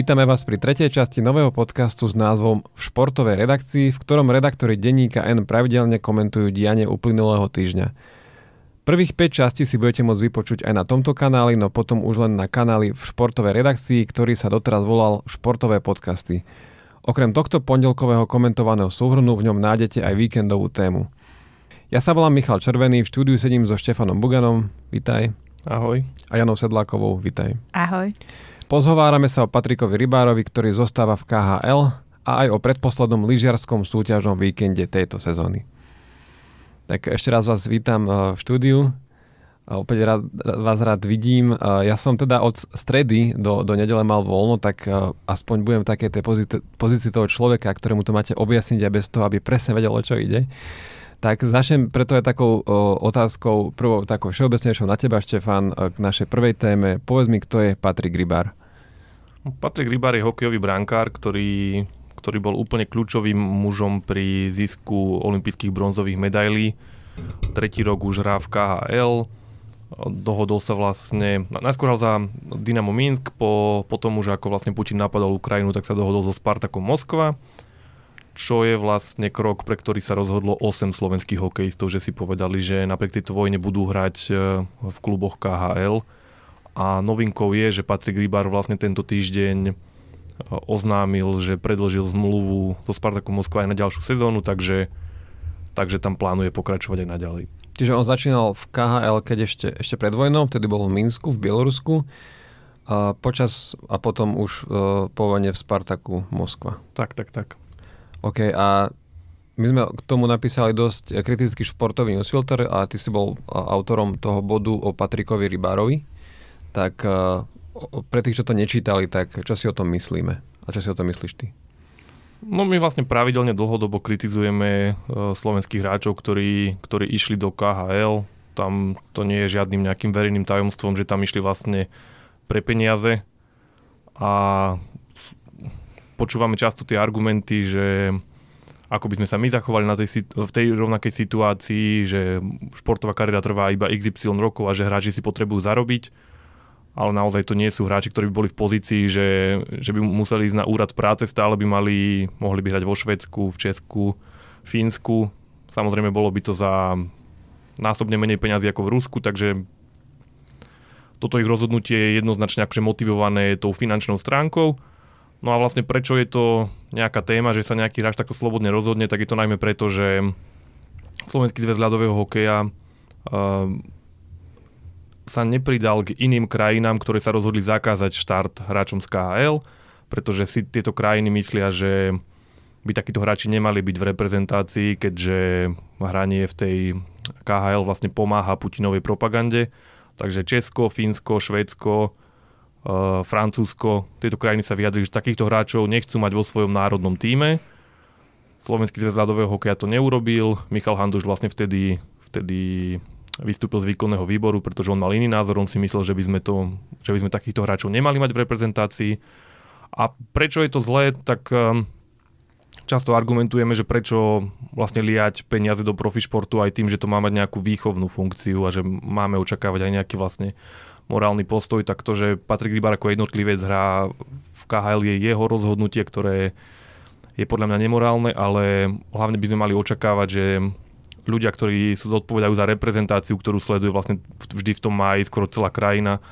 Vítame vás pri tretej časti nového podcastu s názvom V športovej redakcii, v ktorom redaktori denníka N pravidelne komentujú dianie uplynulého týždňa. Prvých 5 častí si budete môcť vypočuť aj na tomto kanáli, no potom už len na kanáli v športovej redakcii, ktorý sa doteraz volal Športové podcasty. Okrem tohto pondelkového komentovaného súhrnu v ňom nájdete aj víkendovú tému. Ja sa volám Michal Červený, v štúdiu sedím so Štefanom Buganom, vitaj. Ahoj. A Janou Sedlákovou, vitaj. Ahoj. Pozhovárame sa o Patrikovi Rybárovi, ktorý zostáva v KHL a aj o predposlednom lyžiarskom súťažnom víkende tejto sezóny. Tak ešte raz vás vítam eh, v štúdiu. Opäť rád, vás rád vidím. Eh, ja som teda od stredy do, do nedele mal voľno, tak eh, aspoň budem v takej tej pozícii, pozícii toho človeka, ktorému to máte objasniť aj bez toho, aby presne vedel, o čo ide. Tak začnem preto aj takou otázkou, prvou takou všeobecnejšou na teba, Štefan, k našej prvej téme. Povedz mi, kto je Patrik Rybár. Patrik Rybár je hokejový brankár, ktorý, ktorý bol úplne kľúčovým mužom pri zisku olympijských bronzových medailí. Tretí rok už hrá v KHL, dohodol sa vlastne, najskôr hral za Dynamo Minsk, po, potom už ako vlastne Putin napadol Ukrajinu, tak sa dohodol so Spartakom Moskva, čo je vlastne krok, pre ktorý sa rozhodlo 8 slovenských hokejistov, že si povedali, že napriek tejto vojne budú hrať e, v kluboch KHL a novinkou je, že Patrik Rybár vlastne tento týždeň e, oznámil, že predložil zmluvu so Spartakom Moskva aj na ďalšiu sezónu, takže, takže tam plánuje pokračovať aj naďalej. Čiže on začínal v KHL, keď ešte, ešte pred vojnou, vtedy bol v Minsku, v Bielorusku. A počas a potom už uh, po vojne v Spartaku Moskva. Tak, tak, tak. OK, a my sme k tomu napísali dosť kritický športový newsfilter a ty si bol autorom toho bodu o Patrikovi Rybárovi tak uh, pre tých, čo to nečítali, tak čo si o tom myslíme? A čo si o tom myslíš ty? No my vlastne pravidelne dlhodobo kritizujeme uh, slovenských hráčov, ktorí, ktorí išli do KHL. Tam to nie je žiadnym nejakým verejným tajomstvom, že tam išli vlastne pre peniaze. A počúvame často tie argumenty, že ako by sme sa my zachovali na tej, v tej rovnakej situácii, že športová kariéra trvá iba XY rokov a že hráči si potrebujú zarobiť ale naozaj to nie sú hráči, ktorí by boli v pozícii, že, že by museli ísť na úrad práce, stále by mali, mohli by hrať vo Švedsku, v Česku, Fínsku. Samozrejme bolo by to za násobne menej peniazy ako v Rusku, takže toto ich rozhodnutie je jednoznačne akože motivované tou finančnou stránkou. No a vlastne prečo je to nejaká téma, že sa nejaký hráč takto slobodne rozhodne, tak je to najmä preto, že Slovenský zväz ľadového hokeja uh, sa nepridal k iným krajinám, ktoré sa rozhodli zakázať štart hráčom z KHL, pretože si tieto krajiny myslia, že by takíto hráči nemali byť v reprezentácii, keďže hranie v tej KHL vlastne pomáha Putinovej propagande. Takže Česko, Fínsko, Švédsko, e, Francúzsko, tieto krajiny sa vyjadrili, že takýchto hráčov nechcú mať vo svojom národnom týme. Slovenský zväz ľadového hokeja to neurobil. Michal Handuš vlastne vtedy, vtedy vystúpil z výkonného výboru, pretože on mal iný názor, on si myslel, že by sme, to, že by sme takýchto hráčov nemali mať v reprezentácii. A prečo je to zlé, tak um, často argumentujeme, že prečo vlastne liať peniaze do profišportu aj tým, že to má mať nejakú výchovnú funkciu a že máme očakávať aj nejaký vlastne morálny postoj, tak to, že Patrik Rybar ako jednotlivec hrá v KHL je jeho rozhodnutie, ktoré je podľa mňa nemorálne, ale hlavne by sme mali očakávať, že ľudia, ktorí sú zodpovedajú za reprezentáciu, ktorú sleduje vlastne vždy v tom má aj skoro celá krajina,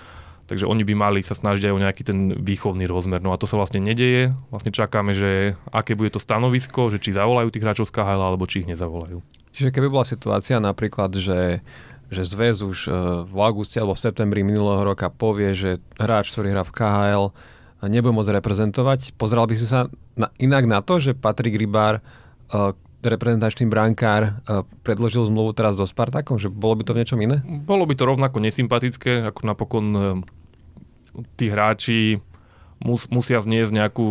takže oni by mali sa snažiť aj o nejaký ten výchovný rozmer. No a to sa vlastne nedeje. Vlastne čakáme, že aké bude to stanovisko, že či zavolajú tých hráčov z KHL, alebo či ich nezavolajú. Čiže keby bola situácia napríklad, že že zväz už e, v auguste alebo v septembri minulého roka povie, že hráč, ktorý hrá v KHL, nebude môcť reprezentovať. Pozeral by si sa na, inak na to, že Patrik Rybár, e, reprezentačný brankár e, predložil zmluvu teraz do Spartakom? Že bolo by to v niečom iné? Bolo by to rovnako nesympatické, ako napokon e, tí hráči mus, musia zniesť nejakú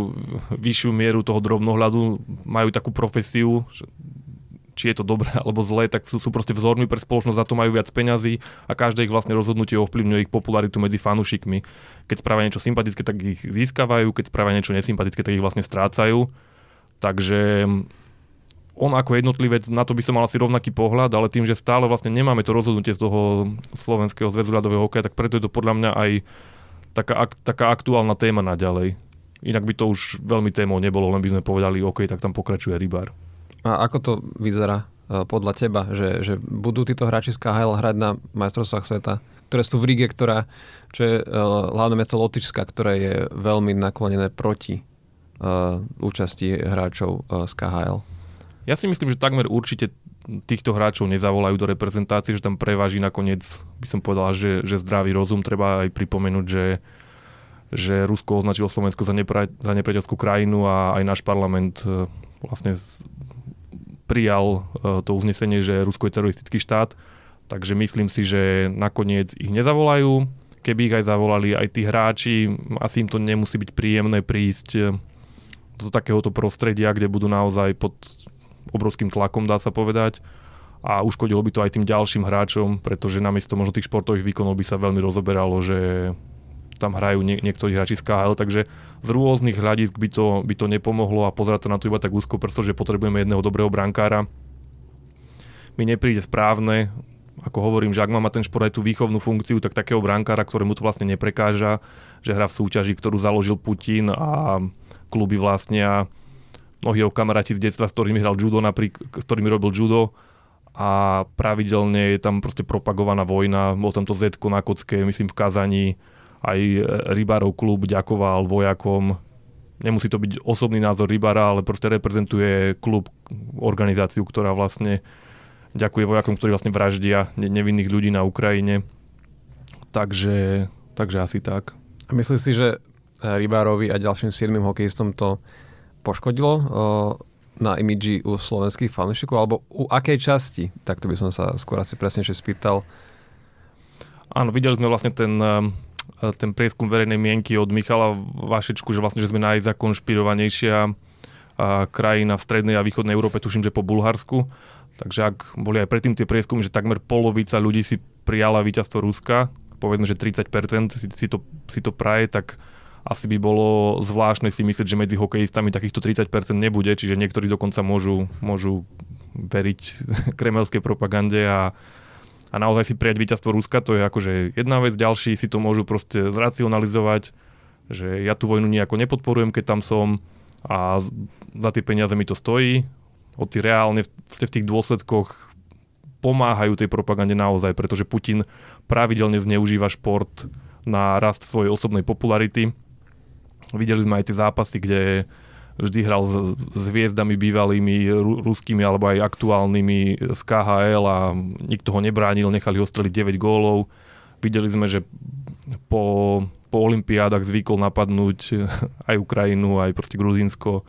vyššiu mieru toho drobnohľadu, majú takú profesiu, či je to dobré alebo zlé, tak sú, sú proste vzorní pre spoločnosť, za to majú viac peňazí a každé ich vlastne rozhodnutie ovplyvňuje ich popularitu medzi fanúšikmi. Keď spravia niečo sympatické, tak ich získavajú, keď spravia niečo nesympatické, tak ich vlastne strácajú. Takže on ako jednotlivec, na to by som mal asi rovnaký pohľad, ale tým, že stále vlastne nemáme to rozhodnutie z toho Slovenského zväzu ľadového hokeja, tak preto je to podľa mňa aj taká, taká aktuálna téma naďalej. inak by to už veľmi témou nebolo, len by sme povedali, OK, tak tam pokračuje rybár. A ako to vyzerá e, podľa teba, že, že budú títo hráči z KHL hrať na majstrovstvách sveta, ktoré sú v Ríge, ktorá, čo je uh, hlavné mesto Lotyšska, ktoré je veľmi naklonené proti uh, účasti hráčov uh, z KHL? Ja si myslím, že takmer určite týchto hráčov nezavolajú do reprezentácie, že tam preváži nakoniec, by som povedal, že, že zdravý rozum. Treba aj pripomenúť, že, že Rusko označilo Slovensko za, nepra, za nepriateľskú krajinu a aj náš parlament e, vlastne prijal e, to uznesenie, že Rusko je teroristický štát. Takže myslím si, že nakoniec ich nezavolajú. Keby ich aj zavolali aj tí hráči, asi im to nemusí byť príjemné prísť e, do takéhoto prostredia, kde budú naozaj pod obrovským tlakom, dá sa povedať. A uškodilo by to aj tým ďalším hráčom, pretože namiesto možno tých športových výkonov by sa veľmi rozoberalo, že tam hrajú nie, niektorí hráči z KHL, takže z rôznych hľadisk by to, by to nepomohlo a pozerať sa na to iba tak úzko prsto, že potrebujeme jedného dobrého brankára. Mi nepríde správne, ako hovorím, že ak má ten šport aj tú výchovnú funkciu, tak takého brankára, ktorému to vlastne neprekáža, že hrá v súťaži, ktorú založil Putin a kluby vlastnia mnohí jeho kamaráti z detstva, s ktorými hral judo, napríklad, s ktorými robil judo a pravidelne je tam proste propagovaná vojna, o tomto Z na kocke, myslím v Kazani, aj rybárov klub ďakoval vojakom. Nemusí to byť osobný názor rybára, ale proste reprezentuje klub, organizáciu, ktorá vlastne ďakuje vojakom, ktorí vlastne vraždia nevinných ľudí na Ukrajine. Takže, takže asi tak. A myslíš si, že Rybárovi a ďalším 7 hokejistom to poškodilo na imidži u slovenských fanúšikov, alebo u akej časti? Tak by som sa skôr asi presnejšie spýtal. Áno, videli sme vlastne ten, ten prieskum verejnej mienky od Michala Vašečku, že vlastne, že sme najzakonšpirovanejšia krajina v strednej a východnej Európe, tuším, že po Bulharsku. Takže ak boli aj predtým tie prieskumy, že takmer polovica ľudí si prijala víťazstvo Ruska, povedzme, že 30% si, si, to, si to praje, tak asi by bolo zvláštne si myslieť, že medzi hokejistami takýchto 30% nebude, čiže niektorí dokonca môžu, môžu veriť kremelskej propagande a, a naozaj si prijať víťazstvo Ruska, to je akože jedna vec, ďalší si to môžu proste zracionalizovať, že ja tú vojnu nejako nepodporujem, keď tam som a za tie peniaze mi to stojí, hoci reálne v, tých dôsledkoch pomáhajú tej propagande naozaj, pretože Putin pravidelne zneužíva šport na rast svojej osobnej popularity Videli sme aj tie zápasy, kde vždy hral s, s hviezdami bývalými ru, ruskými alebo aj aktuálnymi z KHL a nikto ho nebránil, nechali ho streliť 9 gólov. Videli sme, že po, po olympiádach zvykol napadnúť aj Ukrajinu, aj proste Gruzínsko.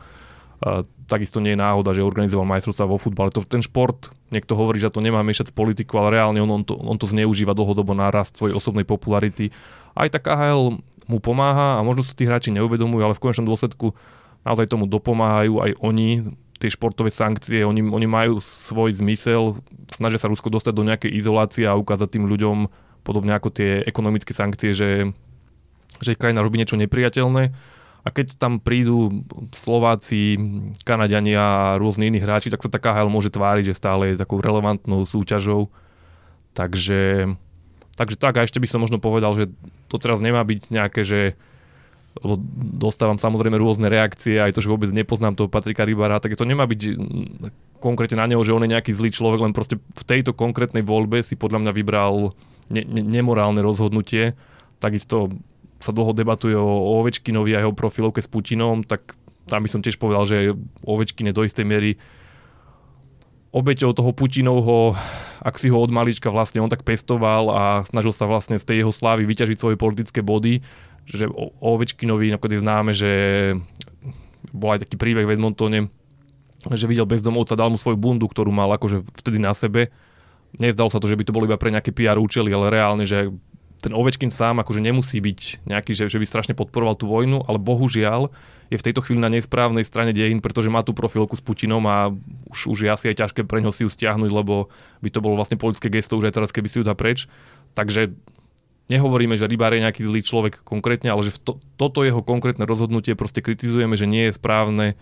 A takisto nie je náhoda, že organizoval majstrovstvá vo futbale. To, ten šport, niekto hovorí, že to nemá miešať s politiku, ale reálne on, on, to, on to zneužíva dlhodobo na rast svojej osobnej popularity. Aj tá KHL mu pomáha a možno sa tí hráči neuvedomujú, ale v konečnom dôsledku naozaj tomu dopomáhajú aj oni, tie športové sankcie, oni, oni majú svoj zmysel, snažia sa Rusko dostať do nejakej izolácie a ukázať tým ľuďom, podobne ako tie ekonomické sankcie, že, že ich krajina robí niečo nepriateľné. A keď tam prídu Slováci, Kanadiania a rôzni iní hráči, tak sa taká KHL môže tváriť, že stále je takou relevantnou súťažou. Takže Takže tak, a ešte by som možno povedal, že to teraz nemá byť nejaké, že lebo dostávam samozrejme rôzne reakcie, aj to, že vôbec nepoznám toho Patrika Rybara, tak to nemá byť konkrétne na neho, že on je nejaký zlý človek, len proste v tejto konkrétnej voľbe si podľa mňa vybral ne- ne- nemorálne rozhodnutie. Takisto sa dlho debatuje o Ovečkinovi a jeho profilovke s Putinom, tak tam by som tiež povedal, že Ovečkin je do istej miery obeťou toho Putinovho, ak si ho od malička vlastne on tak pestoval a snažil sa vlastne z tej jeho slávy vyťažiť svoje politické body, že o, Ovečkinovi napríklad je známe, že bol aj taký príbeh v Edmontone, že videl bezdomovca, dal mu svoju bundu, ktorú mal akože vtedy na sebe. Nezdalo sa to, že by to bolo iba pre nejaké PR účely, ale reálne, že ten Ovečkin sám akože nemusí byť nejaký, že, že by strašne podporoval tú vojnu, ale bohužiaľ je v tejto chvíli na nesprávnej strane dejín, pretože má tú profilku s Putinom a už, už je asi aj ťažké pre ňo si ju stiahnuť, lebo by to bolo vlastne politické gesto už aj teraz, keby si ju dá preč. Takže nehovoríme, že Rybár je nejaký zlý človek konkrétne, ale že to, toto jeho konkrétne rozhodnutie proste kritizujeme, že nie je správne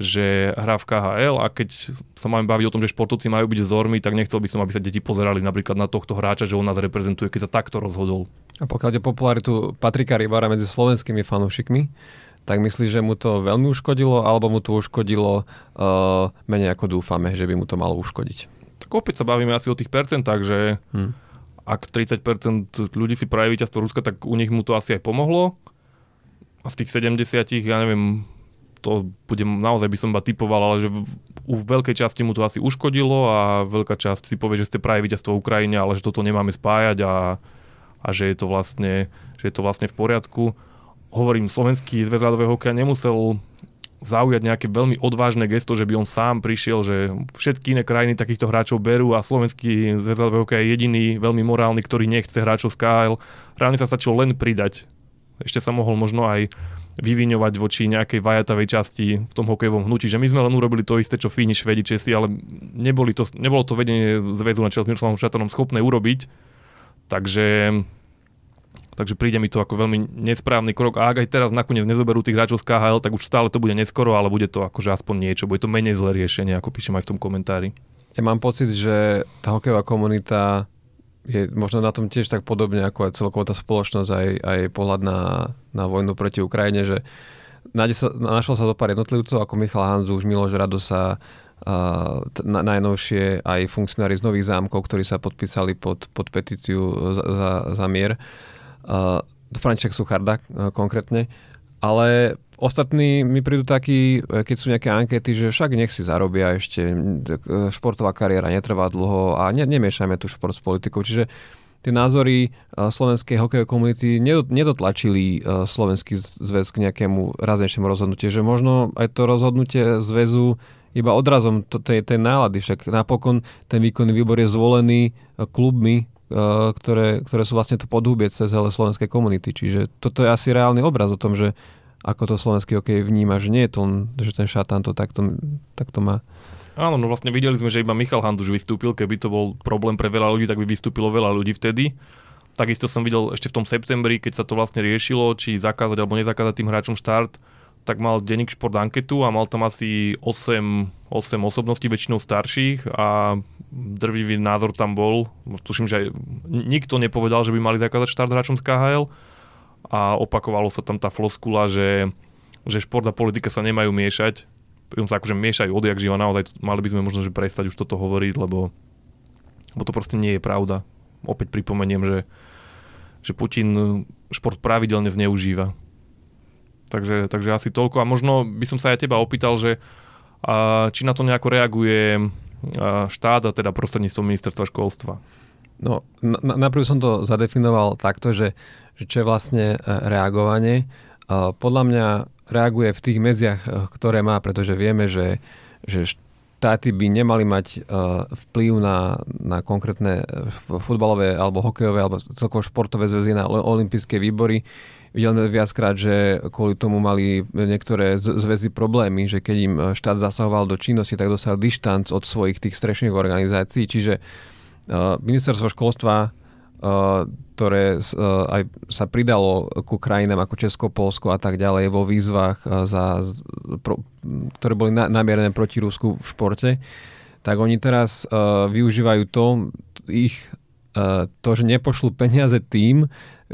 že hrá v KHL a keď sa máme baviť o tom, že športovci majú byť vzormi, tak nechcel by som, aby sa deti pozerali napríklad na tohto hráča, že on nás reprezentuje, keď sa takto rozhodol. A pokiaľ je popularitu Patrika Rybára medzi slovenskými fanúšikmi, tak myslíš, že mu to veľmi uškodilo, alebo mu to uškodilo uh, menej ako dúfame, že by mu to malo uškodiť? Tak opäť sa bavíme asi o tých percentách, že hmm. ak 30% ľudí si praje víťazstvo Ruska, tak u nich mu to asi aj pomohlo. A z tých 70, ja neviem, to budem, naozaj by som iba typoval, ale že v, u veľkej časti mu to asi uškodilo a veľká časť si povie, že ste praje víťazstvo Ukrajine, ale že toto nemáme spájať a, a že je to vlastne, že je to vlastne v poriadku hovorím, slovenský zväz ľadového hokeja nemusel zaujať nejaké veľmi odvážne gesto, že by on sám prišiel, že všetky iné krajiny takýchto hráčov berú a slovenský zväz ľadového hokeja je jediný veľmi morálny, ktorý nechce hráčov z KL. Reálne sa stačilo len pridať. Ešte sa mohol možno aj vyviňovať voči nejakej vajatavej časti v tom hokejovom hnutí, že my sme len urobili to isté, čo Fíni, Švedi, Česi, ale neboli to, nebolo to vedenie zväzu na čele s Miroslavom Šatanom schopné urobiť. Takže Takže príde mi to ako veľmi nesprávny krok. A ak aj teraz nakoniec nezoberú tých hráčov z KHL, tak už stále to bude neskoro, ale bude to akože aspoň niečo. Bude to menej zlé riešenie, ako píšem aj v tom komentári. Ja mám pocit, že tá hokejová komunita je možno na tom tiež tak podobne ako aj celková tá spoločnosť, aj, aj pohľad na, na vojnu proti Ukrajine, že sa, našlo sa do pár jednotlivcov ako Michal Hanzu, už Miloš Radosa, Uh, na, najnovšie aj funkcionári z Nových zámkov, ktorí sa podpísali pod, pod petíciu za, za, za mier uh, František Sucharda uh, konkrétne, ale ostatní mi prídu takí, uh, keď sú nejaké ankety, že však nech si zarobia ešte, športová kariéra netrvá dlho a ne, nemiešajme tu šport s politikou. Čiže tie názory slovenskej hokejovej komunity nedotlačili slovenský zväz k nejakému raznejšiemu rozhodnutiu, že možno aj to rozhodnutie zväzu iba odrazom tej, tej nálady, však napokon ten výkonný výbor je zvolený klubmi Eh, ktoré, ktoré sú vlastne to podhubie cez hele slovenskej komunity. Čiže toto je asi reálny obraz o tom, že ako to slovenský hokej vníma, že nie je to že ten šatán to takto, takto má. Áno, no vlastne videli sme, že iba Michal Handuš vystúpil, keby to bol problém pre veľa ľudí, tak by vystúpilo veľa ľudí vtedy. Takisto som videl ešte v tom septembri, keď sa to vlastne riešilo, či zakázať alebo nezakázať tým hráčom štart, tak mal denník šport anketu a mal tam asi 8, 8 osobností, väčšinou starších a drvivý názor tam bol. Tuším, že aj nikto nepovedal, že by mali zakázať štart hráčom z KHL a opakovalo sa tam tá floskula, že, že šport a politika sa nemajú miešať. Pritom sa akože miešajú odjak živa, naozaj mali by sme možno že prestať už toto hovoriť, lebo, lebo to proste nie je pravda. Opäť pripomeniem, že, že Putin šport pravidelne zneužíva. Takže, takže asi toľko. A možno by som sa aj teba opýtal, že a, či na to nejako reaguje štát a teda prostredníctvom ministerstva školstva? No, na, najprv som to zadefinoval takto, že, že čo je vlastne e, reagovanie. Podľa mňa reaguje v tých medziach, e, ktoré má, pretože vieme, že, že štáty by nemali mať e, vplyv na, na konkrétne futbalové alebo hokejové alebo celkovo športové zväzy na olympijské výbory Videli sme viackrát, že kvôli tomu mali niektoré zväzy problémy, že keď im štát zasahoval do činnosti, tak dostal dištanc od svojich tých strešných organizácií. Čiže uh, ministerstvo školstva Uh, ktoré aj sa pridalo ku krajinám ako Česko, Polsko a tak ďalej vo výzvach, za, ktoré boli na, namierené proti Rusku v športe, tak oni teraz využívajú to, ich, to, že nepošlú peniaze tým,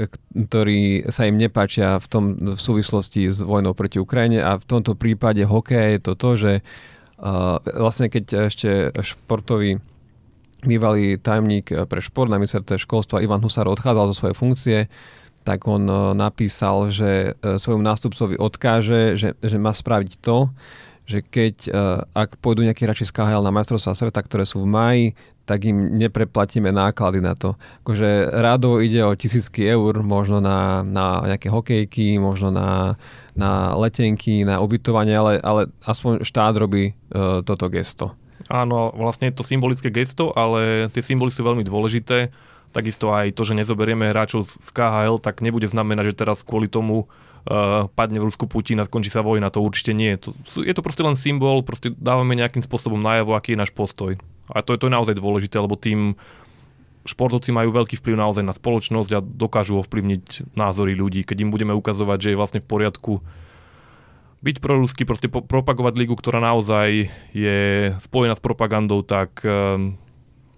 ktorí sa im nepáčia v, tom, v súvislosti s vojnou proti Ukrajine a v tomto prípade hokeja je to to, že uh, vlastne keď ešte športový bývalý tajomník pre šport na ministerstve školstva Ivan Husár odchádzal zo svojej funkcie, tak on uh, napísal, že uh, svojmu nástupcovi odkáže, že, že má spraviť to, že keď, uh, ak pôjdu nejakí hráči z KHL na majstrovstvá sveta, ktoré sú v maji, tak im nepreplatíme náklady na to. Akože rádovo ide o tisícky eur, možno na, na nejaké hokejky, možno na, na letenky, na ubytovanie, ale, ale aspoň štát robí uh, toto gesto. Áno, vlastne je to symbolické gesto, ale tie symboly sú veľmi dôležité. Takisto aj to, že nezoberieme hráčov z KHL, tak nebude znamenať, že teraz kvôli tomu padne v Rusku Putin a skončí sa vojna. To určite nie. To, je to proste len symbol, proste dávame nejakým spôsobom najavo, aký je náš postoj. A to je, to je naozaj dôležité, lebo tým športovci majú veľký vplyv naozaj na spoločnosť a dokážu ovplyvniť názory ľudí. Keď im budeme ukazovať, že je vlastne v poriadku byť prorusky, proste po- propagovať ligu, ktorá naozaj je spojená s propagandou, tak, um,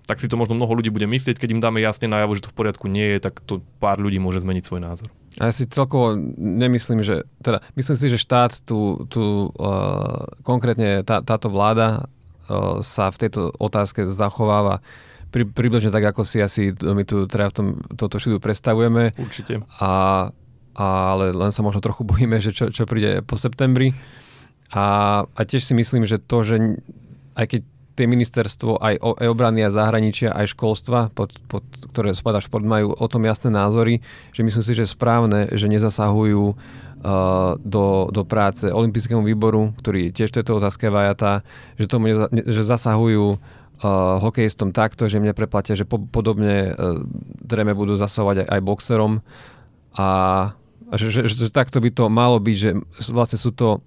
tak si to možno mnoho ľudí bude myslieť. Keď im dáme jasne najavo, že to v poriadku nie je, tak to pár ľudí môže zmeniť svoj názor. A ja si celkovo nemyslím, že, teda myslím si, že štát tu, tu uh, konkrétne tá, táto vláda uh, sa v tejto otázke zachováva pri, približne tak, ako si asi my tu teda v tom, toto štúdiu predstavujeme. Určite. A, ale len sa možno trochu bojíme, že čo, čo príde po septembri. A, a tiež si myslím, že to, že aj keď tie ministerstvo aj, aj obrany a zahraničia, aj školstva, pod, pod, ktoré spadá šport, majú o tom jasné názory, že myslím si, že je správne, že nezasahujú uh, do, do práce olympijskému výboru, ktorý tiež tejto otázke vajatá, že, tomu neza, že zasahujú uh, hokejistom takto, že mne preplatia, že po, podobne uh, dreme budú zasahovať aj, aj boxerom. A že, že, že takto by to malo byť, že vlastne sú to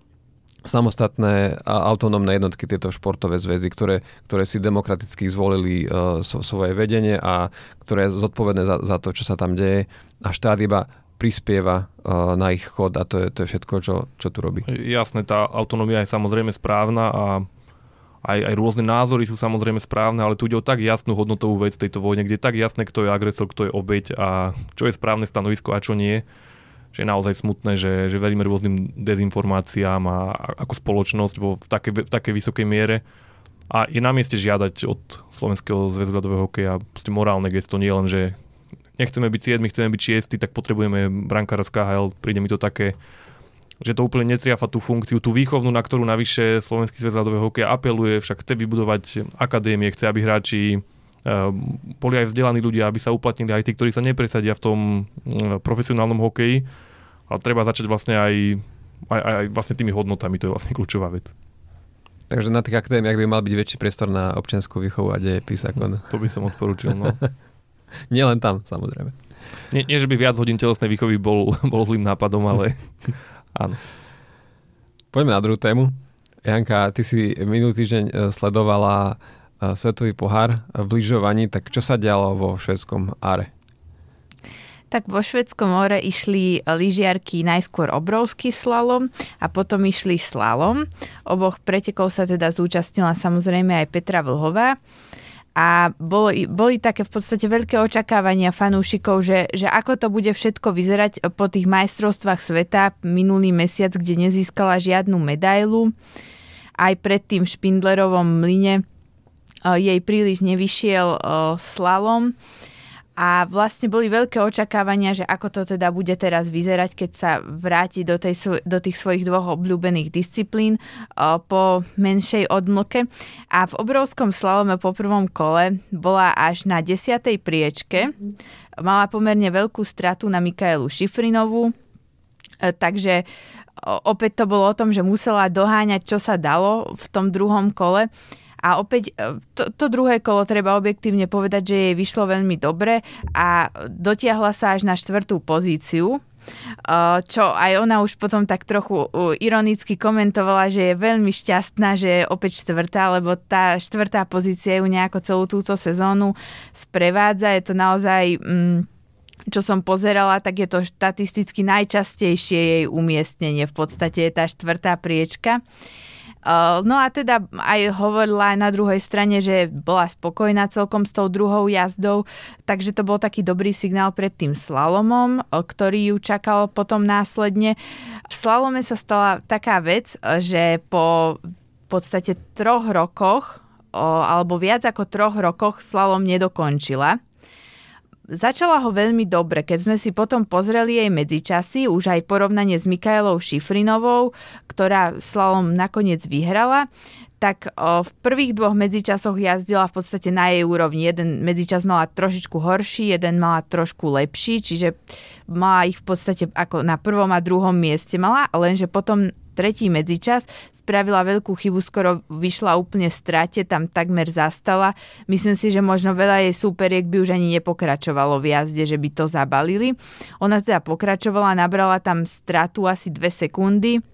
samostatné a autonómne jednotky, tieto športové zväzy, ktoré, ktoré si demokraticky zvolili uh, so, svoje vedenie a ktoré je zodpovedné za, za to, čo sa tam deje a štát iba prispieva uh, na ich chod a to je, to je všetko, čo, čo tu robí. Jasné, tá autonómia je samozrejme správna a aj, aj rôzne názory sú samozrejme správne, ale tu ide o tak jasnú hodnotovú vec tejto vojne, kde je tak jasné, kto je agresor, kto je obeď a čo je správne stanovisko a čo nie že je naozaj smutné, že, že veríme rôznym dezinformáciám a, ako spoločnosť vo, v, takej, v takej vysokej miere. A je na mieste žiadať od Slovenského zväzu ľadového hokeja morálne gesto, nie len, že nechceme byť 7, chceme byť 6, tak potrebujeme brankára z KHL, príde mi to také, že to úplne netriafa tú funkciu, tú výchovnú, na ktorú navyše Slovenský zväz ľadového hokeja apeluje, však chce vybudovať akadémie, chce, aby hráči boli aj vzdelaní ľudia, aby sa uplatnili aj tí, ktorí sa nepresadia v tom uh, profesionálnom hokeji ale treba začať vlastne aj, aj, aj vlastne tými hodnotami, to je vlastne kľúčová vec. Takže na tých akadémiách by mal byť väčší priestor na občianskú výchovu a dejepis. Ako... To by som odporúčil, no. Nie len tam, samozrejme. Nie, nie, že by viac hodín telesnej výchovy bol, bol zlým nápadom, ale áno. Poďme na druhú tému. Janka, ty si minulý týždeň e, sledovala Svetový pohár v lyžovaní, tak čo sa dialo vo švedskom Are? Tak vo Švedskom more išli lyžiarky najskôr obrovský slalom a potom išli slalom. Oboch pretekov sa teda zúčastnila samozrejme aj Petra Vlhová a boli, boli také v podstate veľké očakávania fanúšikov, že, že ako to bude všetko vyzerať po tých majstrovstvách sveta minulý mesiac, kde nezískala žiadnu medailu. Aj pred tým Špindlerovom mline jej príliš nevyšiel slalom a vlastne boli veľké očakávania, že ako to teda bude teraz vyzerať, keď sa vráti do, tej, do tých svojich dvoch obľúbených disciplín o, po menšej odmlke. A v obrovskom slalome po prvom kole bola až na desiatej priečke. Mala pomerne veľkú stratu na Mikaelu Šifrinovú, e, takže opäť to bolo o tom, že musela doháňať, čo sa dalo v tom druhom kole. A opäť e, to, to druhé kolo treba objektívne povedať, že jej vyšlo veľmi dobre a dotiahla sa až na štvrtú pozíciu, e, čo aj ona už potom tak trochu ironicky komentovala, že je veľmi šťastná, že je opäť štvrtá, lebo tá štvrtá pozícia ju nejako celú túto sezónu sprevádza. Je to naozaj... Mm, čo som pozerala, tak je to štatisticky najčastejšie jej umiestnenie. V podstate je tá štvrtá priečka. No a teda aj hovorila aj na druhej strane, že bola spokojná celkom s tou druhou jazdou, takže to bol taký dobrý signál pred tým slalomom, ktorý ju čakal potom následne. V slalome sa stala taká vec, že po v podstate troch rokoch alebo viac ako troch rokoch slalom nedokončila Začala ho veľmi dobre, keď sme si potom pozreli jej medzičasy, už aj porovnanie s Mikaelou Šifrinovou, ktorá slalom nakoniec vyhrala, tak v prvých dvoch medzičasoch jazdila v podstate na jej úrovni. Jeden medzičas mala trošičku horší, jeden mala trošku lepší, čiže mala ich v podstate ako na prvom a druhom mieste mala, lenže potom tretí medzičas, spravila veľkú chybu, skoro vyšla úplne strate, tam takmer zastala. Myslím si, že možno veľa jej súperiek by už ani nepokračovalo v jazde, že by to zabalili. Ona teda pokračovala, nabrala tam stratu asi dve sekundy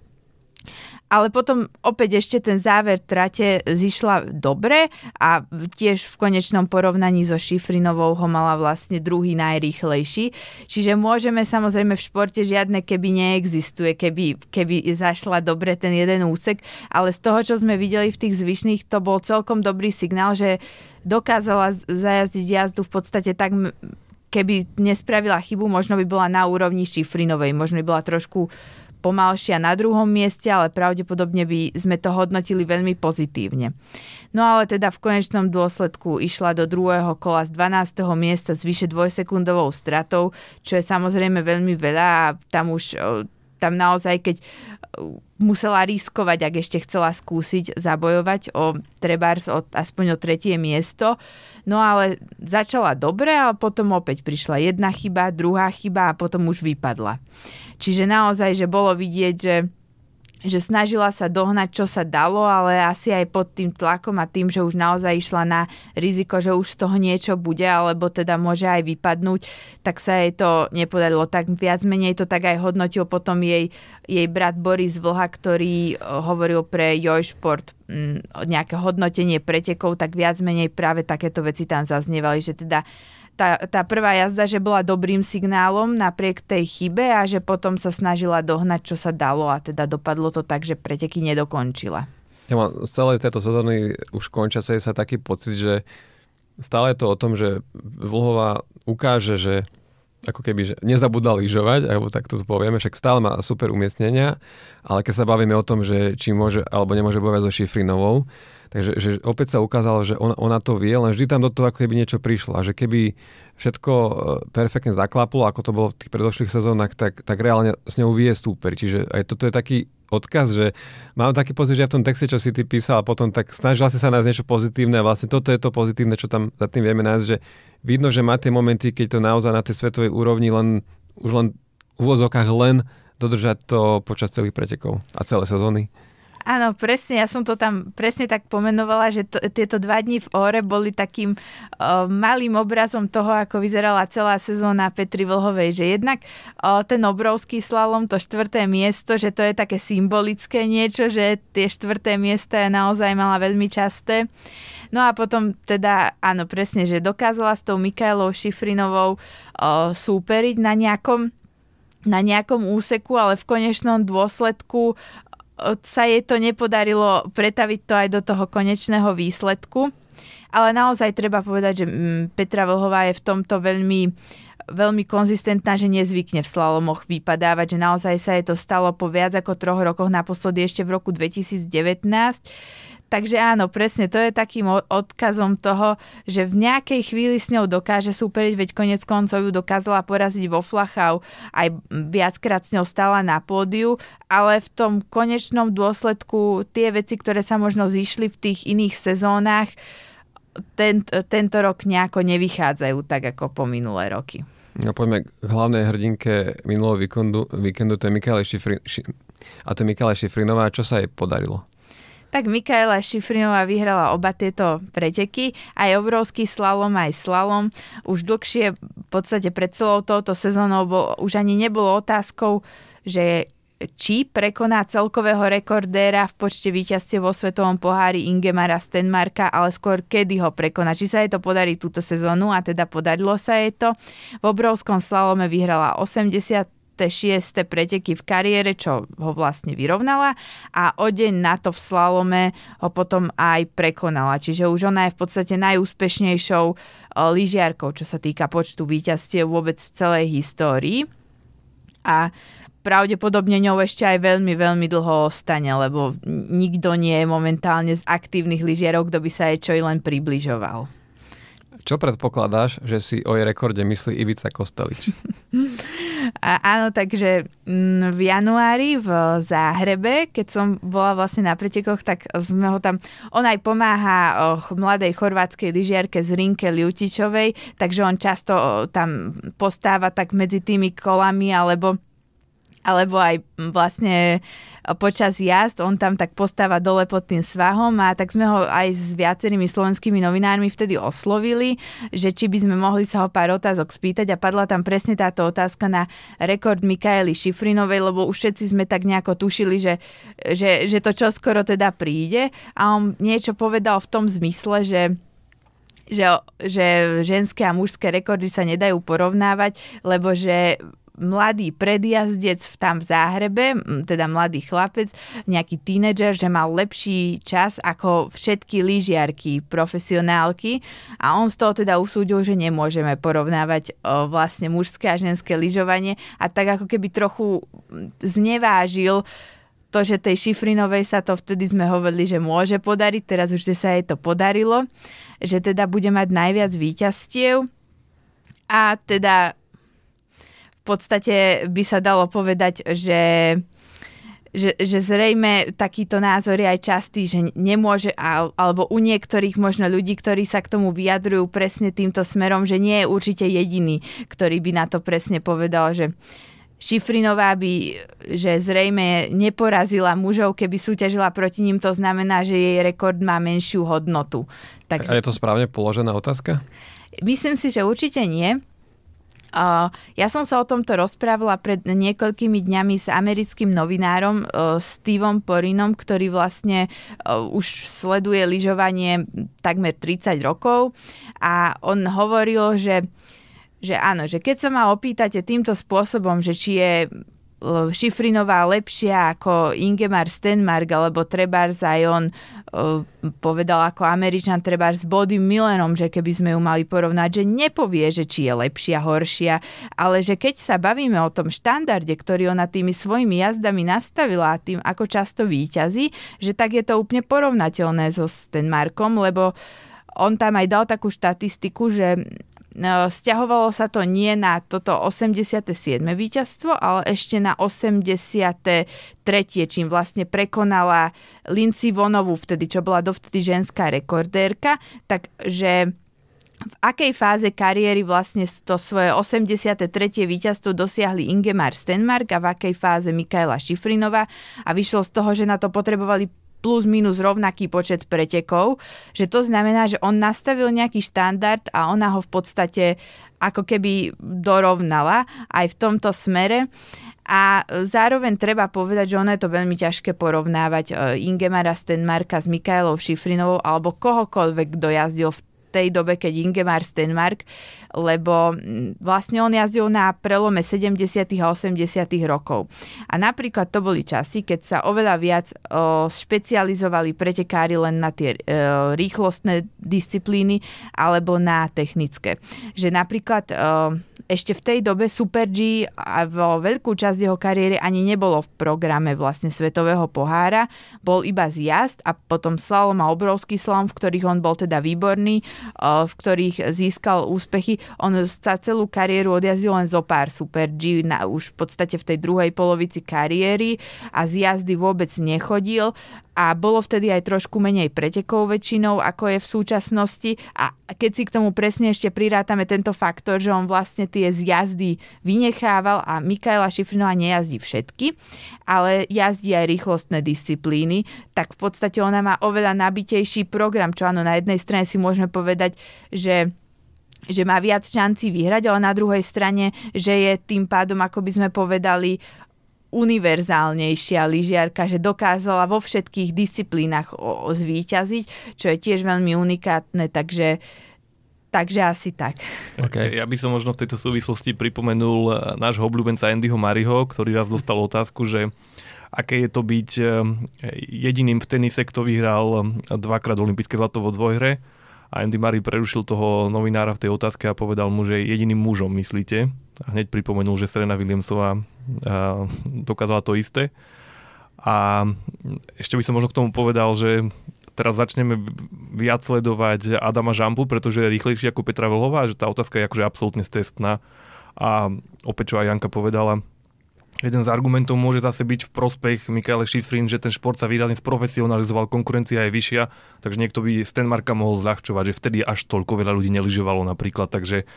ale potom opäť ešte ten záver trate zišla dobre a tiež v konečnom porovnaní so Šifrinovou ho mala vlastne druhý najrýchlejší. Čiže môžeme samozrejme v športe žiadne keby neexistuje, keby, keby zašla dobre ten jeden úsek, ale z toho, čo sme videli v tých zvyšných, to bol celkom dobrý signál, že dokázala zajazdiť jazdu v podstate tak keby nespravila chybu, možno by bola na úrovni Šifrinovej, možno by bola trošku pomalšia na druhom mieste, ale pravdepodobne by sme to hodnotili veľmi pozitívne. No ale teda v konečnom dôsledku išla do druhého kola z 12. miesta s vyše dvojsekundovou stratou, čo je samozrejme veľmi veľa a tam už tam naozaj, keď musela riskovať, ak ešte chcela skúsiť zabojovať o trebárs o, aspoň o tretie miesto. No ale začala dobre a potom opäť prišla jedna chyba, druhá chyba a potom už vypadla. Čiže naozaj, že bolo vidieť, že že snažila sa dohnať, čo sa dalo, ale asi aj pod tým tlakom a tým, že už naozaj išla na riziko, že už z toho niečo bude, alebo teda môže aj vypadnúť, tak sa jej to nepodarilo. Tak viac menej to tak aj hodnotil potom jej, jej brat Boris Vlha, ktorý eh, hovoril pre Jojšport mm, nejaké hodnotenie pretekov, tak viac menej práve takéto veci tam zaznievali, že teda tá, tá prvá jazda, že bola dobrým signálom napriek tej chybe a že potom sa snažila dohnať, čo sa dalo a teda dopadlo to tak, že preteky nedokončila. Ja mám z celej tejto sezóny už končia sa taký pocit, že stále je to o tom, že Vlhová ukáže, že ako keby že nezabudla lyžovať, alebo tak to povieme, však stále má super umiestnenia, ale keď sa bavíme o tom, že či môže alebo nemôže bojovať so Šifrinovou, Takže že opäť sa ukázalo, že ona, ona to vie, len vždy tam do toho ako keby niečo prišlo. A že keby všetko e, perfektne zaklaplo, ako to bolo v tých predošlých sezónach, tak, tak reálne s ňou vie súper. Čiže aj toto je taký odkaz, že mám taký pocit, že ja v tom texte, čo si ty písal a potom tak snažila si sa nájsť niečo pozitívne a vlastne toto je to pozitívne, čo tam za tým vieme nájsť, že vidno, že má tie momenty, keď to naozaj na tej svetovej úrovni len už len v úvozokách len dodržať to počas celých pretekov a celé sezóny. Áno, presne, ja som to tam presne tak pomenovala, že to, tieto dva dní v Óre boli takým uh, malým obrazom toho, ako vyzerala celá sezóna Petri Vlhovej, že jednak uh, ten obrovský slalom, to štvrté miesto, že to je také symbolické niečo, že tie štvrté miesta je naozaj mala veľmi časté. No a potom teda, áno, presne, že dokázala s tou Mikaelou Šifrinovou uh, súperiť na nejakom na nejakom úseku, ale v konečnom dôsledku sa jej to nepodarilo pretaviť to aj do toho konečného výsledku. Ale naozaj treba povedať, že mm, Petra Vlhová je v tomto veľmi veľmi konzistentná, že nezvykne v slalomoch vypadávať, že naozaj sa jej to stalo po viac ako troch rokoch, naposledy ešte v roku 2019 Takže áno, presne, to je takým odkazom toho, že v nejakej chvíli s ňou dokáže súperiť, veď konec koncov ju dokázala poraziť vo Flachau, aj viackrát s ňou stala na pódiu, ale v tom konečnom dôsledku tie veci, ktoré sa možno zišli v tých iných sezónach, ten, tento rok nejako nevychádzajú tak ako po minulé roky. No poďme k hlavnej hrdinke minulého víkendu, víkendu to je Mikála Šifri, ši, a to je Mikála Šifrinová. Čo sa jej podarilo? Tak Mikaela Šifrinová vyhrala oba tieto preteky, aj obrovský slalom, aj slalom. Už dlhšie, v podstate pred celou touto sezónou, bol, už ani nebolo otázkou, že či prekoná celkového rekordéra v počte víťazstiev vo Svetovom pohári Ingemara Stenmarka, ale skôr kedy ho prekoná. Či sa jej to podarí túto sezónu a teda podarilo sa jej to. V obrovskom slalome vyhrala 80 šiesté preteky v kariére, čo ho vlastne vyrovnala a o deň na to v slalome ho potom aj prekonala. Čiže už ona je v podstate najúspešnejšou eh, lyžiarkou, čo sa týka počtu víťazstiev vôbec v celej histórii. A pravdepodobne ňou ešte aj veľmi, veľmi dlho ostane, lebo nikto nie je momentálne z aktívnych lyžiarov, kto by sa jej čo i len približoval. Čo predpokladáš, že si o jej rekorde myslí Ivica Kostelič? A, áno, takže mm, v januári v Záhrebe, keď som bola vlastne na pretekoch, tak sme ho tam, on aj pomáha oh, mladej chorvátskej lyžiarke z Rinke Liutičovej, takže on často tam postáva tak medzi tými kolami, alebo alebo aj vlastne počas jazd, on tam tak postáva dole pod tým svahom a tak sme ho aj s viacerými slovenskými novinármi vtedy oslovili, že či by sme mohli sa ho pár otázok spýtať a padla tam presne táto otázka na rekord Mikaeli Šifrinovej, lebo už všetci sme tak nejako tušili, že, že, že to čoskoro teda príde a on niečo povedal v tom zmysle, že že, že ženské a mužské rekordy sa nedajú porovnávať, lebo že mladý predjazdec tam v Záhrebe, teda mladý chlapec, nejaký tínedžer, že mal lepší čas ako všetky lyžiarky, profesionálky. A on z toho teda usúdil, že nemôžeme porovnávať o, vlastne mužské a ženské lyžovanie. A tak ako keby trochu znevážil to, že tej Šifrinovej sa to vtedy sme hovorili, že môže podariť, teraz už sa jej to podarilo, že teda bude mať najviac výťastiev a teda v podstate by sa dalo povedať, že že, že zrejme takýto názor je aj častý, že nemôže, alebo u niektorých možno ľudí, ktorí sa k tomu vyjadrujú presne týmto smerom, že nie je určite jediný, ktorý by na to presne povedal, že Šifrinová by, že zrejme neporazila mužov, keby súťažila proti ním, to znamená, že jej rekord má menšiu hodnotu. Takže... A je to správne položená otázka? Myslím si, že určite nie. Ja som sa o tomto rozprávala pred niekoľkými dňami s americkým novinárom uh, Steveom Porinom, ktorý vlastne uh, už sleduje lyžovanie takmer 30 rokov. A on hovoril, že, že áno, že keď sa ma opýtate týmto spôsobom, že či je Šifrinová lepšia ako Ingemar Stenmark alebo Trebars aj on povedal ako Američan Trebars Body Millerom, že keby sme ju mali porovnať, že nepovie, že či je lepšia, horšia, ale že keď sa bavíme o tom štandarde, ktorý ona tými svojimi jazdami nastavila a tým, ako často výťazí, že tak je to úplne porovnateľné so Stenmarkom, lebo on tam aj dal takú štatistiku, že Sťahovalo sa to nie na toto 87. víťazstvo, ale ešte na 83. čím vlastne prekonala Lindsay Vonovu vtedy, čo bola dovtedy ženská rekordérka, takže v akej fáze kariéry vlastne to svoje 83. víťazstvo dosiahli Ingemar Stenmark a v akej fáze Mikaela Šifrinová a vyšlo z toho, že na to potrebovali plus minus rovnaký počet pretekov, že to znamená, že on nastavil nejaký štandard a ona ho v podstate ako keby dorovnala aj v tomto smere. A zároveň treba povedať, že ono je to veľmi ťažké porovnávať e, Ingemara Stenmarka s Mikaelou Šifrinovou alebo kohokoľvek, kto jazdil v tej dobe, keď Ingemar Stenmark, lebo mm, vlastne on jazdil na prelome 70. a 80. rokov. A napríklad to boli časy, keď sa oveľa viac o, špecializovali pretekári len na tie e, rýchlostné disciplíny alebo na technické. Že napríklad o, ešte v tej dobe Super G a vo veľkú časť jeho kariéry ani nebolo v programe vlastne Svetového pohára. Bol iba zjazd a potom slalom a obrovský slalom, v ktorých on bol teda výborný, v ktorých získal úspechy. On sa celú kariéru odjazdil len zo pár Super G na, už v podstate v tej druhej polovici kariéry a z jazdy vôbec nechodil. A bolo vtedy aj trošku menej pretekov väčšinou, ako je v súčasnosti. A keď si k tomu presne ešte prirátame tento faktor, že on vlastne tie zjazdy vynechával a Mikaela Šifrinová nejazdí všetky, ale jazdí aj rýchlostné disciplíny, tak v podstate ona má oveľa nabitejší program, čo áno, na jednej strane si môžeme povedať, že že má viac šancí vyhrať, ale na druhej strane, že je tým pádom, ako by sme povedali, univerzálnejšia lyžiarka, že dokázala vo všetkých disciplínach o, o zvíťaziť, čo je tiež veľmi unikátne, takže Takže asi tak. Okay. Ja by som možno v tejto súvislosti pripomenul eh, nášho obľúbenca Andyho Mariho, ktorý raz dostal otázku, že aké je to byť eh, jediným v tenise, kto vyhral eh, dvakrát olympijské zlato vo dvojhre. A Andy Murray prerušil toho novinára v tej otázke a povedal mu, že jediným mužom myslíte. A hneď pripomenul, že Serena Williamsová dokázala to isté. A ešte by som možno k tomu povedal, že teraz začneme viac sledovať Adama Žampu, pretože je rýchlejší ako Petra Vlhová, že tá otázka je akože absolútne stestná. A opäť, čo aj Janka povedala, jeden z argumentov môže zase byť v prospech Michaele Schifrin, že ten šport sa výrazne sprofesionalizoval, konkurencia je vyššia, takže niekto by Stenmarka mohol zľahčovať, že vtedy až toľko veľa ľudí neližovalo napríklad, takže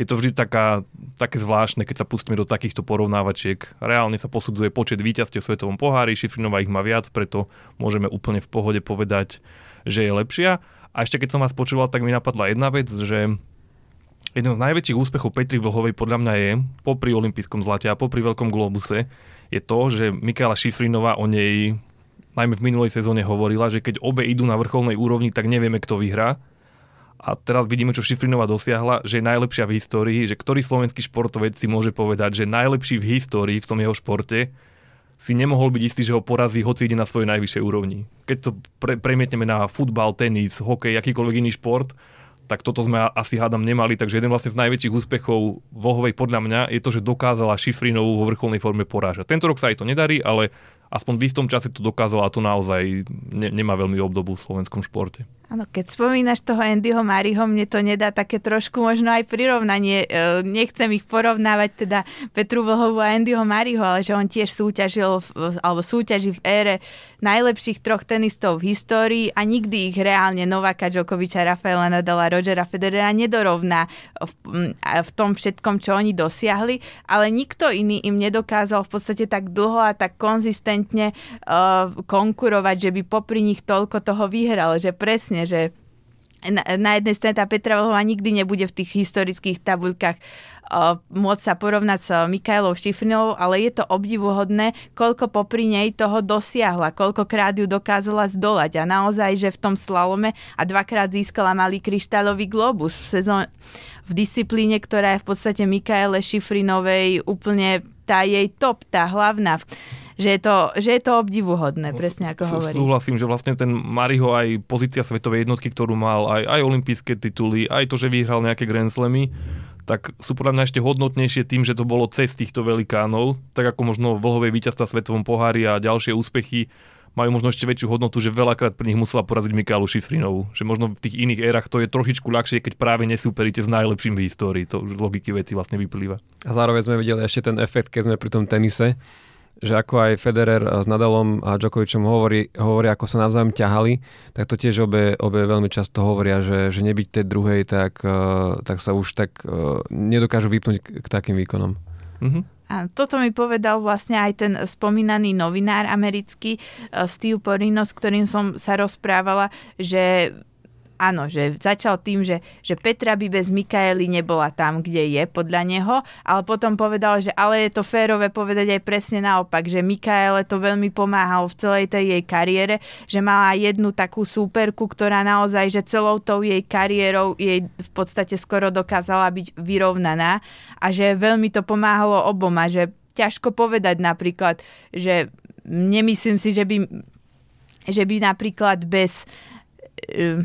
je to vždy taká, také zvláštne, keď sa pustíme do takýchto porovnávačiek. Reálne sa posudzuje počet víťazstiev v svetovom pohári, Šifrinová ich má viac, preto môžeme úplne v pohode povedať, že je lepšia. A ešte keď som vás počúval, tak mi napadla jedna vec, že jeden z najväčších úspechov Petri Vlhovej podľa mňa je, popri olympijskom zlate a popri Veľkom globuse, je to, že Mikála Šifrinová o nej najmä v minulej sezóne hovorila, že keď obe idú na vrcholnej úrovni, tak nevieme, kto vyhrá A teraz vidíme, čo Šifrinová dosiahla, že je najlepšia v histórii, že ktorý slovenský športovec si môže povedať, že najlepší v histórii v tom jeho športe si nemohol byť istý, že ho porazí, hoci ide na svojej najvyššej úrovni. Keď to pre, premietneme na futbal, tenis, hokej, akýkoľvek iný šport, tak toto sme asi hádam nemali, takže jeden vlastne z najväčších úspechov Vlhovej podľa mňa je to, že dokázala Šifrinovú vo vrcholnej forme porážať. Tento rok sa jej to nedarí, ale aspoň v istom čase to dokázala a to naozaj ne, nemá veľmi obdobu v slovenskom športe. Áno, keď spomínaš toho Andyho Mariho, mne to nedá také trošku možno aj prirovnanie. E, nechcem ich porovnávať teda Petru Vlhovú a Andyho Mariho, ale že on tiež súťažil alebo súťaží v ére najlepších troch tenistov v histórii a nikdy ich reálne Novaka, Djokoviča, Rafaela Nadala, Rogera Federera nedorovná v, v tom všetkom, čo oni dosiahli, ale nikto iný im nedokázal v podstate tak dlho a tak konzistentne uh, konkurovať, že by popri nich toľko toho vyhral, že presne že na, na jednej strane tá Petra Vlhová nikdy nebude v tých historických tabuľkách môcť sa porovnať s Mikailou Šifrinovou, ale je to obdivuhodné, koľko popri nej toho dosiahla, koľkokrát ju dokázala zdolať. A naozaj, že v tom slalome a dvakrát získala malý kryštálový globus v sezón v disciplíne, ktorá je v podstate Mikaele Šifrinovej úplne tá jej top, tá hlavná že je to, že je to obdivuhodné, no, presne ako hovoríš. Súhlasím, že vlastne ten Mariho aj pozícia svetovej jednotky, ktorú mal, aj, aj olympijské tituly, aj to, že vyhral nejaké Grand Slamy, tak sú podľa mňa ešte hodnotnejšie tým, že to bolo cez týchto velikánov, tak ako možno vlhové víťazstva Svetovom pohári a ďalšie úspechy majú možno ešte väčšiu hodnotu, že veľakrát pri nich musela poraziť Mikálu Šifrinovú. Že možno v tých iných érach to je trošičku ľahšie, keď práve nesúperíte s najlepším v histórii. To už logiky veci vlastne vyplýva. A zároveň sme videli ešte ten efekt, keď sme pri tom tenise, že ako aj Federer s Nadalom a Djokovicom hovorí, hovorí, ako sa navzájom ťahali, tak to tiež obe, obe veľmi často hovoria, že, že nebyť tej druhej, tak, eh, tak sa už tak eh, nedokážu vypnúť k takým výkonom. Mm-hmm. A toto mi povedal vlastne aj ten spomínaný novinár americký eh, Steve Porino, s ktorým som sa rozprávala, že áno, že začal tým, že, že Petra by bez Mikaely nebola tam, kde je, podľa neho, ale potom povedal, že ale je to férové povedať aj presne naopak, že Mikaele to veľmi pomáhal v celej tej jej kariére, že mala jednu takú súperku, ktorá naozaj, že celou tou jej kariérou jej v podstate skoro dokázala byť vyrovnaná a že veľmi to pomáhalo oboma, že ťažko povedať napríklad, že nemyslím si, že by, že by napríklad bez... Uh,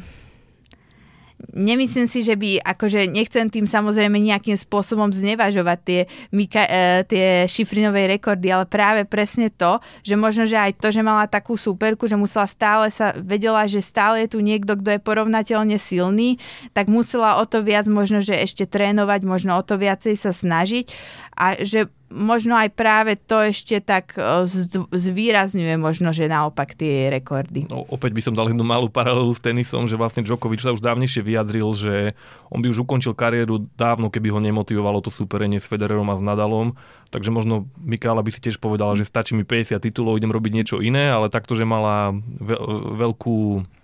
nemyslím si, že by, akože nechcem tým samozrejme nejakým spôsobom znevažovať tie, Mika, e, tie šifrinové rekordy, ale práve presne to, že možno, že aj to, že mala takú superku, že musela stále sa, vedela, že stále je tu niekto, kto je porovnateľne silný, tak musela o to viac možno, že ešte trénovať, možno o to viacej sa snažiť a že možno aj práve to ešte tak e, zvýrazňuje možno, že naopak tie rekordy. No, opäť by som dal jednu malú paralelu s tenisom, že vlastne Djokovic sa už dávnejšie vyjadril, že on by už ukončil kariéru dávno, keby ho nemotivovalo to súperenie s Federerom a s Nadalom. Takže možno Mikála by si tiež povedala, že stačí mi 50 titulov, idem robiť niečo iné, ale takto, že mala veľkú,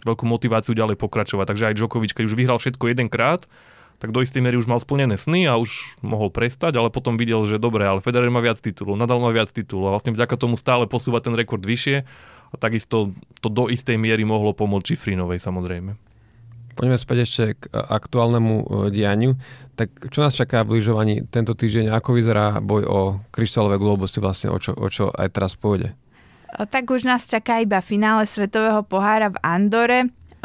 veľkú motiváciu ďalej pokračovať. Takže aj Djokovic, keď už vyhral všetko jedenkrát, tak do istej miery už mal splnené sny a už mohol prestať, ale potom videl, že dobre, ale Federer má viac titulov, Nadal má viac titulov a vlastne vďaka tomu stále posúva ten rekord vyššie a takisto to do istej miery mohlo pomôcť Čifrinovej samozrejme. Poďme späť ešte k aktuálnemu e, dianiu. Tak čo nás čaká v lyžovaní tento týždeň? Ako vyzerá boj o kryštálové globusy vlastne, o čo, o čo aj teraz pôjde? Tak už nás čaká iba finále Svetového pohára v Andore.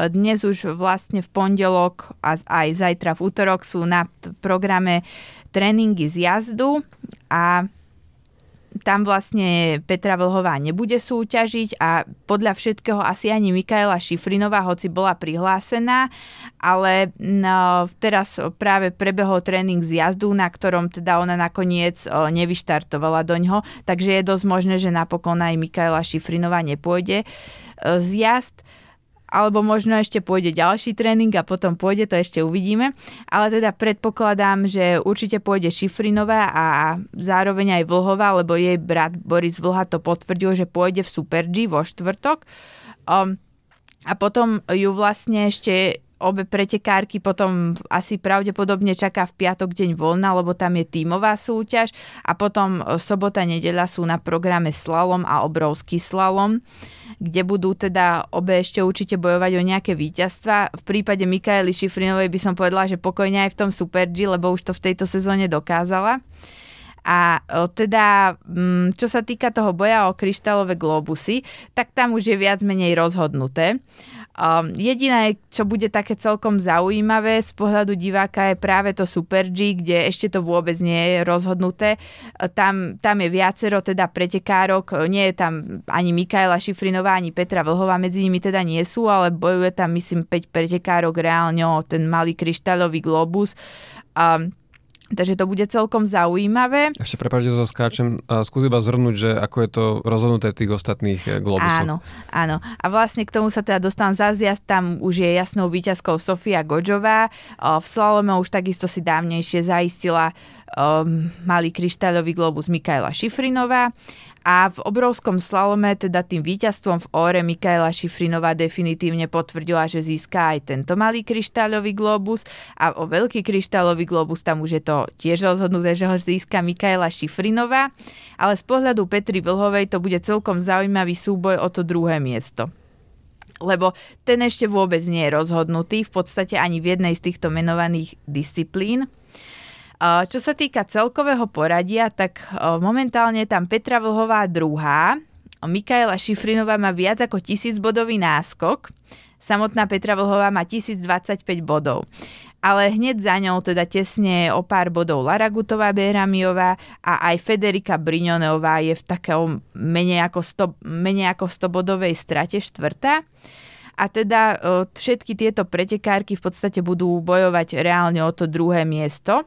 Dnes už vlastne v pondelok a aj zajtra v útorok sú na programe tréningy z jazdu a tam vlastne Petra Vlhová nebude súťažiť a podľa všetkého asi ani Mikaela Šifrinová, hoci bola prihlásená, ale no, teraz práve prebehol tréning z jazdu, na ktorom teda ona nakoniec o, nevyštartovala do ňoho, takže je dosť možné, že napokon aj Mikaela Šifrinová nepôjde z jazd alebo možno ešte pôjde ďalší tréning a potom pôjde, to ešte uvidíme. Ale teda predpokladám, že určite pôjde Šifrinová a zároveň aj Vlhová, lebo jej brat Boris Vlha to potvrdil, že pôjde v Super G vo štvrtok. Um, a potom ju vlastne ešte obe pretekárky potom asi pravdepodobne čaká v piatok deň voľna, lebo tam je tímová súťaž a potom sobota, nedeľa sú na programe slalom a obrovský slalom kde budú teda obe ešte určite bojovať o nejaké víťazstva. V prípade Mikaely Šifrinovej by som povedala, že pokojne aj v tom Super G, lebo už to v tejto sezóne dokázala. A teda, mm, čo sa týka toho boja o kryštálové globusy, tak tam už je viac menej rozhodnuté. Um, jediné, čo bude také celkom zaujímavé z pohľadu diváka je práve to Super G, kde ešte to vôbec nie je rozhodnuté. Tam, tam je viacero teda pretekárok, nie je tam ani Mikaela Šifrinová, ani Petra Vlhová, medzi nimi teda nie sú, ale bojuje tam myslím 5 pretekárok reálne o ten malý kryštálový globus. Um, Takže to bude celkom zaujímavé. Ešte prepáčte, že skáčem. Skús iba zhrnúť, že ako je to rozhodnuté v tých ostatných eh, globusoch. Áno, áno. A vlastne k tomu sa teda dostávam zazjazd. Tam už je jasnou výťazkou Sofia Godžová. V slalome už takisto si dávnejšie zaistila um, malý kryštáľový globus Mikaela Šifrinová. A v obrovskom slalome, teda tým víťazstvom v óre, Mikaela Šifrinová definitívne potvrdila, že získa aj tento malý kryštáľový globus. A o veľký kryštáľový globus tam už je to tiež rozhodnuté, že ho získa Mikaela Šifrinová, ale z pohľadu Petry Vlhovej to bude celkom zaujímavý súboj o to druhé miesto. Lebo ten ešte vôbec nie je rozhodnutý v podstate ani v jednej z týchto menovaných disciplín. Čo sa týka celkového poradia, tak momentálne tam Petra Vlhová druhá, Mikaela Šifrinová má viac ako bodový náskok, samotná Petra Vlhová má 1025 bodov. Ale hneď za ňou, teda tesne o pár bodov Lara Gutová Behramiová a aj Federika Briňonová je v takého menej ako 100, menej ako 100 bodovej strate štvrtá. A teda všetky tieto pretekárky v podstate budú bojovať reálne o to druhé miesto.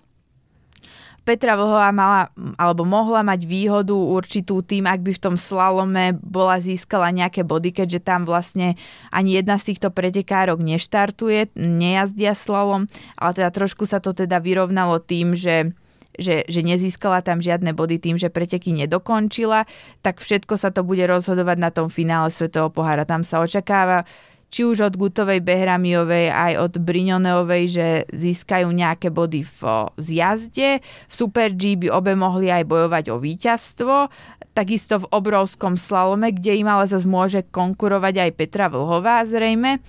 Petra Vlhová mala, alebo mohla mať výhodu určitú tým, ak by v tom slalome bola získala nejaké body, keďže tam vlastne ani jedna z týchto pretekárok neštartuje, nejazdia slalom, ale teda trošku sa to teda vyrovnalo tým, že že, že nezískala tam žiadne body tým, že preteky nedokončila, tak všetko sa to bude rozhodovať na tom finále Svetového pohára. Tam sa očakáva či už od Gutovej Behramiovej aj od Briňoneovej, že získajú nejaké body v zjazde. V Super G by obe mohli aj bojovať o víťazstvo. Takisto v obrovskom slalome, kde im ale zase môže konkurovať aj Petra Vlhová zrejme.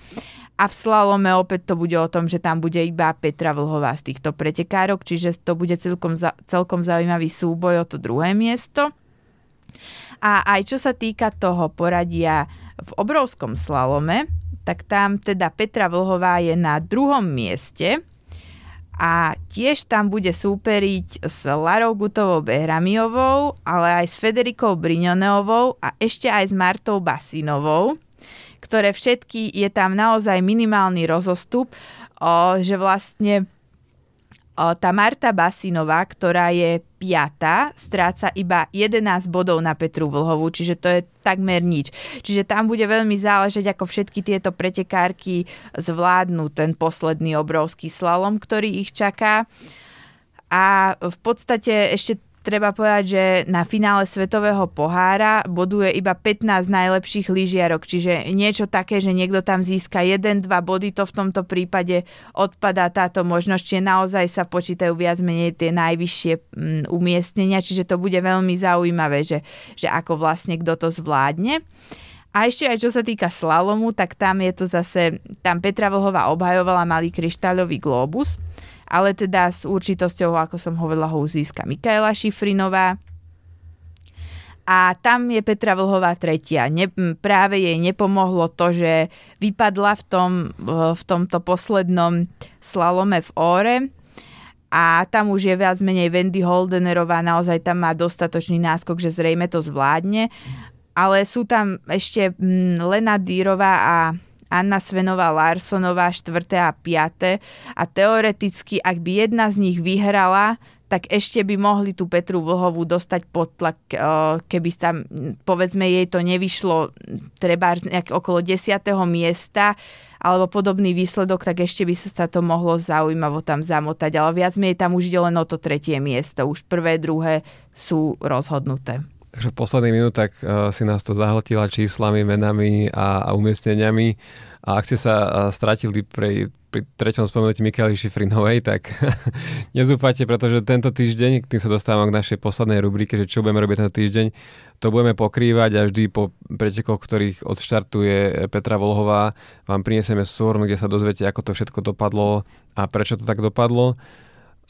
A v slalome opäť to bude o tom, že tam bude iba Petra Vlhová z týchto pretekárok, čiže to bude celkom, za, celkom zaujímavý súboj o to druhé miesto. A aj čo sa týka toho poradia v obrovskom slalome, tak tam teda Petra Vlhová je na druhom mieste a tiež tam bude súperiť s Larou Gutovou Behramiovou, ale aj s Federikou Briňoneovou a ešte aj s Martou Basinovou, ktoré všetky je tam naozaj minimálny rozostup, o, že vlastne tá Marta Basinová, ktorá je piata, stráca iba 11 bodov na Petru Vlhovú, čiže to je takmer nič. Čiže tam bude veľmi záležať, ako všetky tieto pretekárky zvládnu ten posledný obrovský slalom, ktorý ich čaká. A v podstate ešte treba povedať, že na finále Svetového pohára boduje iba 15 najlepších lyžiarok, čiže niečo také, že niekto tam získa 1-2 body, to v tomto prípade odpadá táto možnosť, čiže naozaj sa počítajú viac menej tie najvyššie mm, umiestnenia, čiže to bude veľmi zaujímavé, že, že ako vlastne kto to zvládne. A ešte aj čo sa týka slalomu, tak tam je to zase, tam Petra Vlhová obhajovala malý kryštáľový globus ale teda s určitosťou, ako som hovorila, ho získa Mikaela Šifrinová. A tam je Petra Vlhová tretia. Ne, práve jej nepomohlo to, že vypadla v, tom, v tomto poslednom slalome v Óre a tam už je viac menej Wendy Holdenerová, naozaj tam má dostatočný náskok, že zrejme to zvládne. Ale sú tam ešte Lena Dýrová a Anna Svenová Larsonová 4. a 5. A teoreticky, ak by jedna z nich vyhrala, tak ešte by mohli tú Petru Vlhovú dostať pod tlak, eh, keby sa, povedzme, jej to nevyšlo treba nejak okolo 10. miesta alebo podobný výsledok, tak ešte by sa to mohlo zaujímavo tam zamotať. Ale viac menej tam už ide len o to tretie miesto. Už prvé, druhé sú rozhodnuté. Takže v posledných minútach uh, si nás to zahltila číslami, menami a, a umiestneniami. A ak ste sa stratili pri, pri treťom spomenutí Michaeli Šifrinovej, tak nezúfajte, pretože tento týždeň, tým sa dostávam k našej poslednej rubrike, že čo budeme robiť tento týždeň, to budeme pokrývať a vždy po pretekoch, ktorých odštartuje Petra Volhová, vám prinesieme súhrn, kde sa dozviete, ako to všetko dopadlo a prečo to tak dopadlo.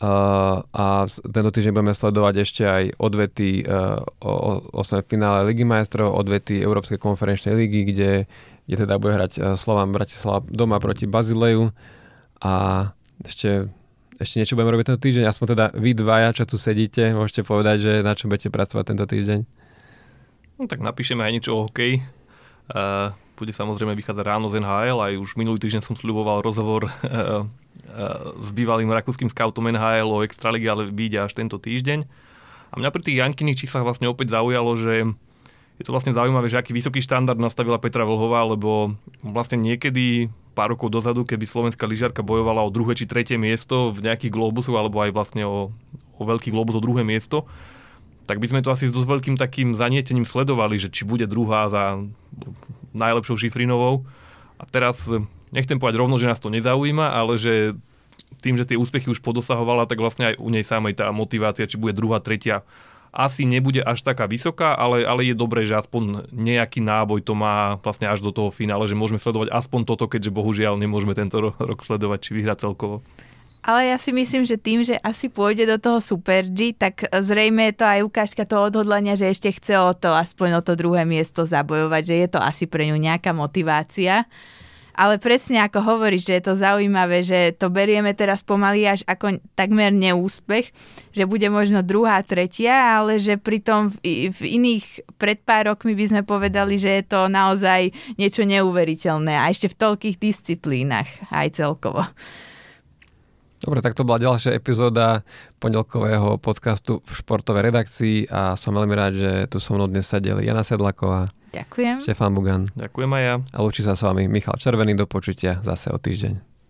Uh, a tento týždeň budeme sledovať ešte aj odvety uh, o, o, o finále Ligy majstrov, odvety Európskej konferenčnej ligy, kde kde teda bude hrať eh, Slován Bratislava doma proti Bazileju a ešte, ešte niečo budeme robiť tento týždeň, aspoň teda vy dvaja, čo tu sedíte, môžete povedať, že na čo budete pracovať tento týždeň. No tak napíšeme aj niečo o hokeji. Uh, bude samozrejme vychádzať ráno z NHL, aj už minulý týždeň som sľuboval rozhovor uh, uh, s bývalým rakúskym scoutom NHL o Extraligi, ale vyjde až tento týždeň. A mňa pri tých Jankiných číslach vlastne opäť zaujalo, že je to vlastne zaujímavé, že aký vysoký štandard nastavila Petra Vlhová, lebo vlastne niekedy pár rokov dozadu, keby slovenská lyžiarka bojovala o druhé či tretie miesto v nejakých globusoch, alebo aj vlastne o, o veľký globus o druhé miesto, tak by sme to asi s dosť veľkým takým zanietením sledovali, že či bude druhá za najlepšou Šifrinovou. A teraz nechcem povedať rovno, že nás to nezaujíma, ale že tým, že tie úspechy už podosahovala, tak vlastne aj u nej samej tá motivácia, či bude druhá, tretia, asi nebude až taká vysoká, ale, ale je dobré, že aspoň nejaký náboj to má vlastne až do toho finále, že môžeme sledovať aspoň toto, keďže bohužiaľ nemôžeme tento rok sledovať, či vyhrá celkovo. Ale ja si myslím, že tým, že asi pôjde do toho Super G, tak zrejme je to aj ukážka toho odhodlania, že ešte chce o to, aspoň o to druhé miesto zabojovať, že je to asi pre ňu nejaká motivácia. Ale presne ako hovoríš, že je to zaujímavé, že to berieme teraz pomaly až ako takmer neúspech, že bude možno druhá, tretia, ale že pritom v, v iných pred pár rokmi by sme povedali, že je to naozaj niečo neuveriteľné a ešte v toľkých disciplínach aj celkovo. Dobre, tak to bola ďalšia epizóda pondelkového podcastu v športovej redakcii a som veľmi rád, že tu so mnou dnes sedeli Jana Sedlaková, Ďakujem. Štefan Bugan. Ďakujem aj ja. A lúči sa s vami Michal Červený. Do počutia zase o týždeň.